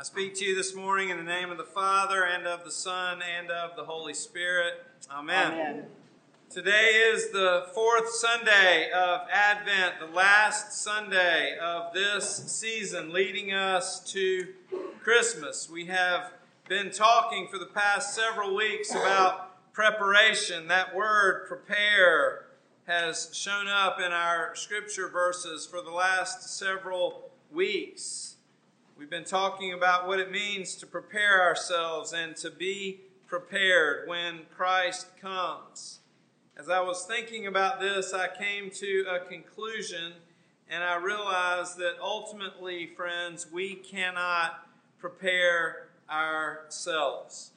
I speak to you this morning in the name of the Father, and of the Son, and of the Holy Spirit. Amen. Amen. Today is the fourth Sunday of Advent, the last Sunday of this season, leading us to Christmas. We have been talking for the past several weeks about preparation. That word, prepare, has shown up in our scripture verses for the last several weeks. We've been talking about what it means to prepare ourselves and to be prepared when Christ comes. As I was thinking about this, I came to a conclusion and I realized that ultimately, friends, we cannot prepare ourselves.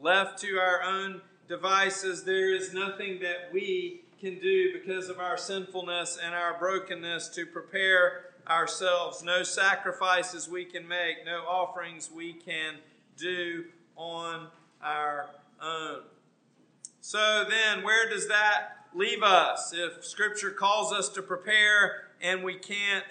Left to our own devices, there is nothing that we can do because of our sinfulness and our brokenness to prepare ourselves, no sacrifices we can make, no offerings we can do on our own. So then, where does that leave us if Scripture calls us to prepare and we can't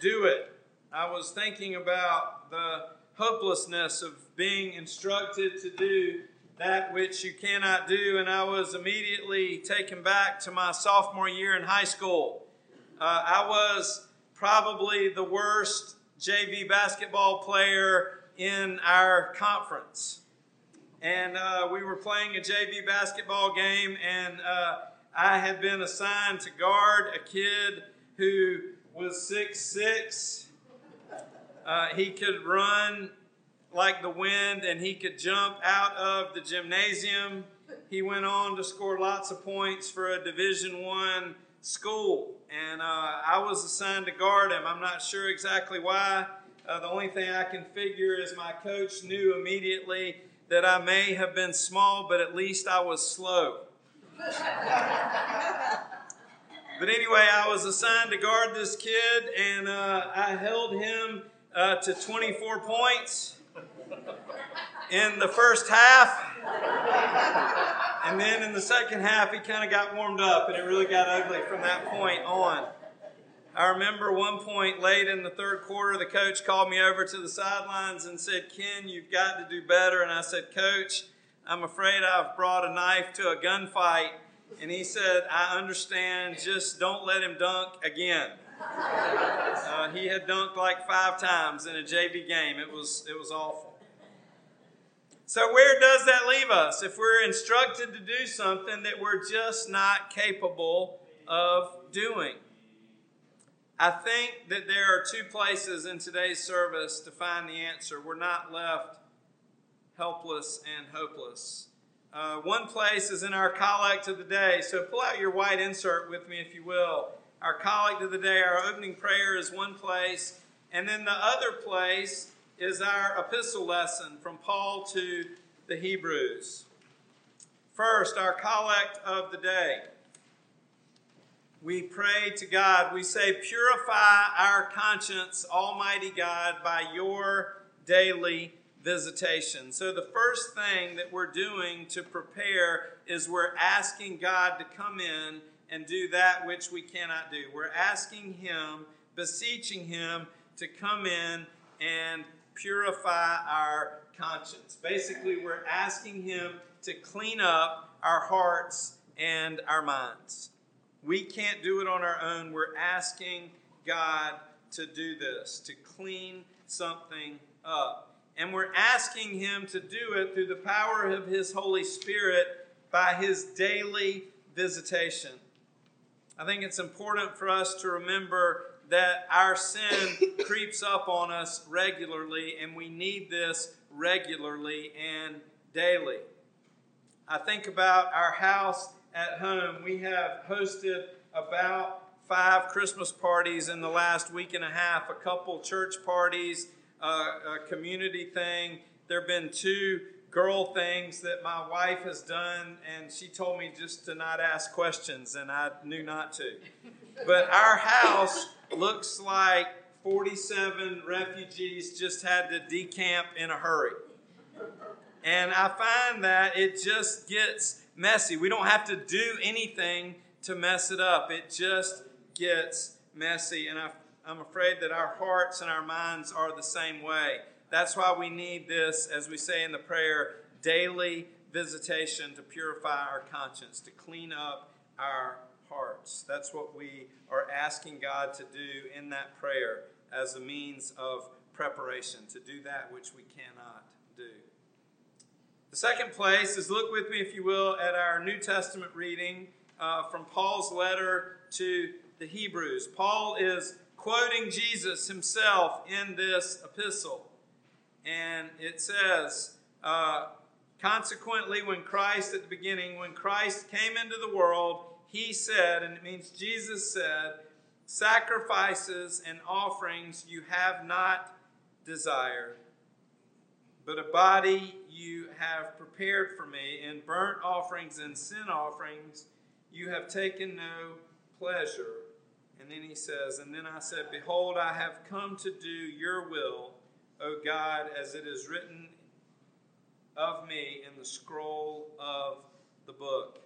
do it? I was thinking about the hopelessness of being instructed to do that which you cannot do, and I was immediately taken back to my sophomore year in high school. Uh, I was probably the worst JV basketball player in our conference. And uh, we were playing a JV basketball game, and uh, I had been assigned to guard a kid who was six six. Uh, he could run like the wind, and he could jump out of the gymnasium. He went on to score lots of points for a Division One school, and uh, I was assigned to guard him. I'm not sure exactly why. Uh, the only thing I can figure is my coach knew immediately that I may have been small, but at least I was slow. but anyway, I was assigned to guard this kid, and uh, I held him uh, to 24 points in the first half. And then in the second half, he kind of got warmed up, and it really got ugly from that point on. I remember one point late in the third quarter, the coach called me over to the sidelines and said, Ken, you've got to do better. And I said, Coach, I'm afraid I've brought a knife to a gunfight. And he said, I understand, just don't let him dunk again. Uh, he had dunked like five times in a JV game. It was, it was awful. So, where does that leave us if we're instructed to do something that we're just not capable of doing? I think that there are two places in today's service to find the answer. We're not left helpless and hopeless. Uh, one place is in our collect of the day. So pull out your white insert with me, if you will. Our collect of the day, our opening prayer is one place. And then the other place is our epistle lesson from Paul to the Hebrews. First, our collect of the day. We pray to God. We say, Purify our conscience, Almighty God, by your daily visitation. So, the first thing that we're doing to prepare is we're asking God to come in and do that which we cannot do. We're asking Him, beseeching Him to come in and purify our conscience. Basically, we're asking Him to clean up our hearts and our minds. We can't do it on our own. We're asking God to do this, to clean something up. And we're asking Him to do it through the power of His Holy Spirit by His daily visitation. I think it's important for us to remember that our sin creeps up on us regularly, and we need this regularly and daily. I think about our house at home. We have hosted about five Christmas parties in the last week and a half, a couple church parties, uh, a community thing. There have been two girl things that my wife has done, and she told me just to not ask questions, and I knew not to. But our house looks like 47 refugees just had to decamp in a hurry. And I find that it just gets messy. We don't have to do anything to mess it up, it just gets messy. And I, I'm afraid that our hearts and our minds are the same way. That's why we need this, as we say in the prayer, daily visitation to purify our conscience, to clean up our hearts. That's what we are asking God to do in that prayer as a means of preparation, to do that which we cannot do. The second place is look with me, if you will, at our New Testament reading uh, from Paul's letter to the Hebrews. Paul is quoting Jesus himself in this epistle. And it says, uh, Consequently, when Christ, at the beginning, when Christ came into the world, he said, and it means Jesus said, Sacrifices and offerings you have not desired, but a body you have prepared for me, and burnt offerings and sin offerings you have taken no pleasure. And then he says, And then I said, Behold, I have come to do your will, O God, as it is written of me in the scroll of the book.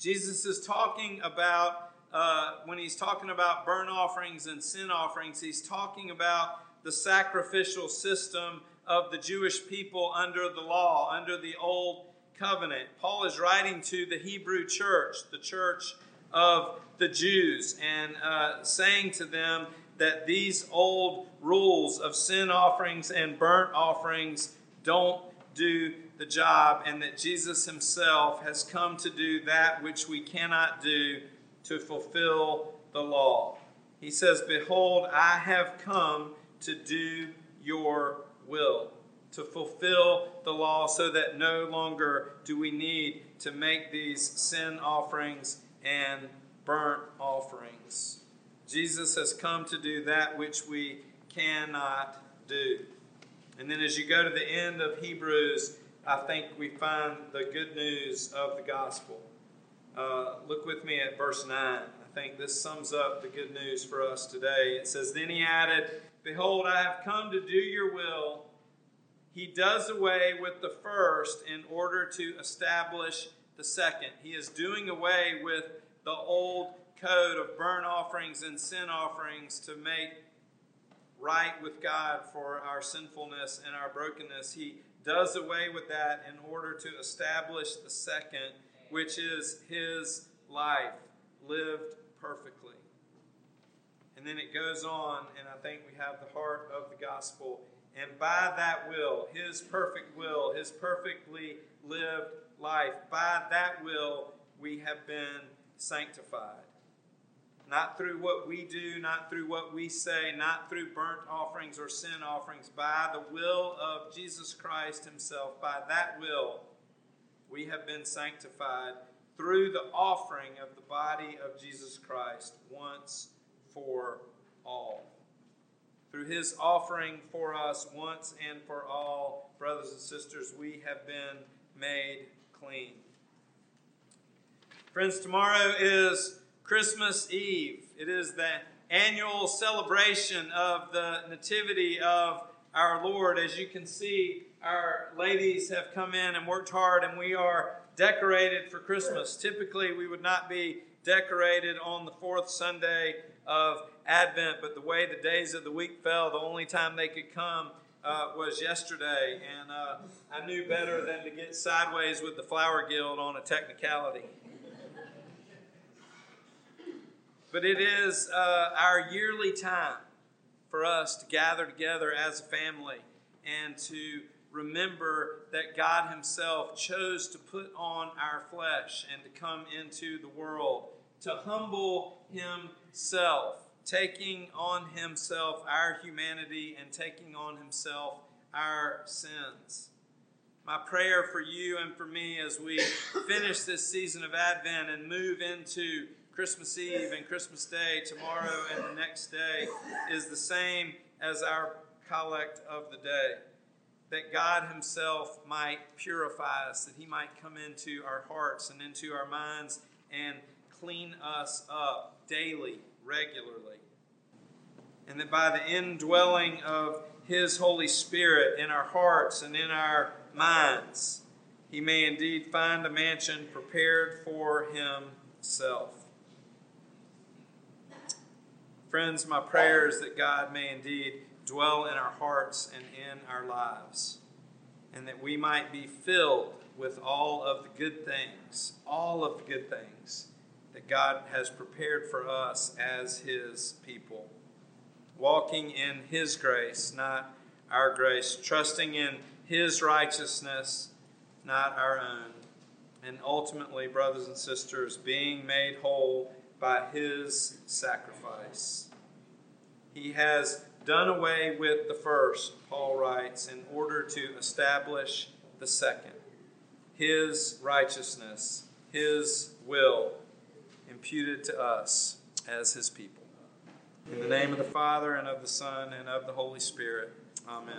Jesus is talking about, uh, when he's talking about burnt offerings and sin offerings, he's talking about the sacrificial system of the Jewish people under the law, under the old covenant. Paul is writing to the Hebrew church, the church of the Jews, and uh, saying to them that these old rules of sin offerings and burnt offerings don't do the job, and that Jesus himself has come to do that which we cannot do to fulfill the law. He says, Behold, I have come to do your will, to fulfill the law, so that no longer do we need to make these sin offerings and burnt offerings. Jesus has come to do that which we cannot do. And then as you go to the end of Hebrews, I think we find the good news of the gospel. Uh, look with me at verse 9. I think this sums up the good news for us today. It says, Then he added, Behold, I have come to do your will. He does away with the first in order to establish the second. He is doing away with the old code of burnt offerings and sin offerings to make right with God for our sinfulness and our brokenness. He does away with that in order to establish the second, which is his life lived perfectly. And then it goes on, and I think we have the heart of the gospel. And by that will, his perfect will, his perfectly lived life, by that will, we have been sanctified not through what we do, not through what we say, not through burnt offerings or sin offerings, by the will of Jesus Christ Himself. By that will, we have been sanctified through the offering of the body of Jesus Christ once for all. Through His offering for us once and for all, brothers and sisters, we have been made clean. Friends, tomorrow is Christmas Eve. It is the annual celebration of the Nativity of our Lord. As you can see, our ladies have come in and worked hard, and we are decorated for Christmas. Typically, we would not be decorated on the fourth Sunday of Advent, but the way the days of the week fell, the only time they could come uh, was yesterday, and uh, I knew better than to get sideways with the Flower Guild on a technicality. But it is uh, our yearly time for us to gather together as a family and to remember that God Himself chose to put on our flesh and to come into the world, to humble Himself, taking on Himself our humanity and taking on Himself our sins. My prayer for you and for me as we finish this season of Advent and move into Christmas Eve and Christmas Day, tomorrow and the next day, is the same as our collect of the day. That God Himself might purify us, that He might come into our hearts and into our minds and clean us up daily, regularly. And that by the indwelling of His Holy Spirit in our hearts and in our minds, He may indeed find a mansion prepared for Himself. Friends, my prayer is that God may indeed dwell in our hearts and in our lives, and that we might be filled with all of the good things, all of the good things that God has prepared for us as His people. Walking in His grace, not our grace, trusting in His righteousness, not our own. And ultimately, brothers and sisters, being made whole by His sacrifice. He has done away with the first, Paul writes, in order to establish the second. His righteousness, His will, imputed to us as His people. In the name of the Father, and of the Son, and of the Holy Spirit. Amen.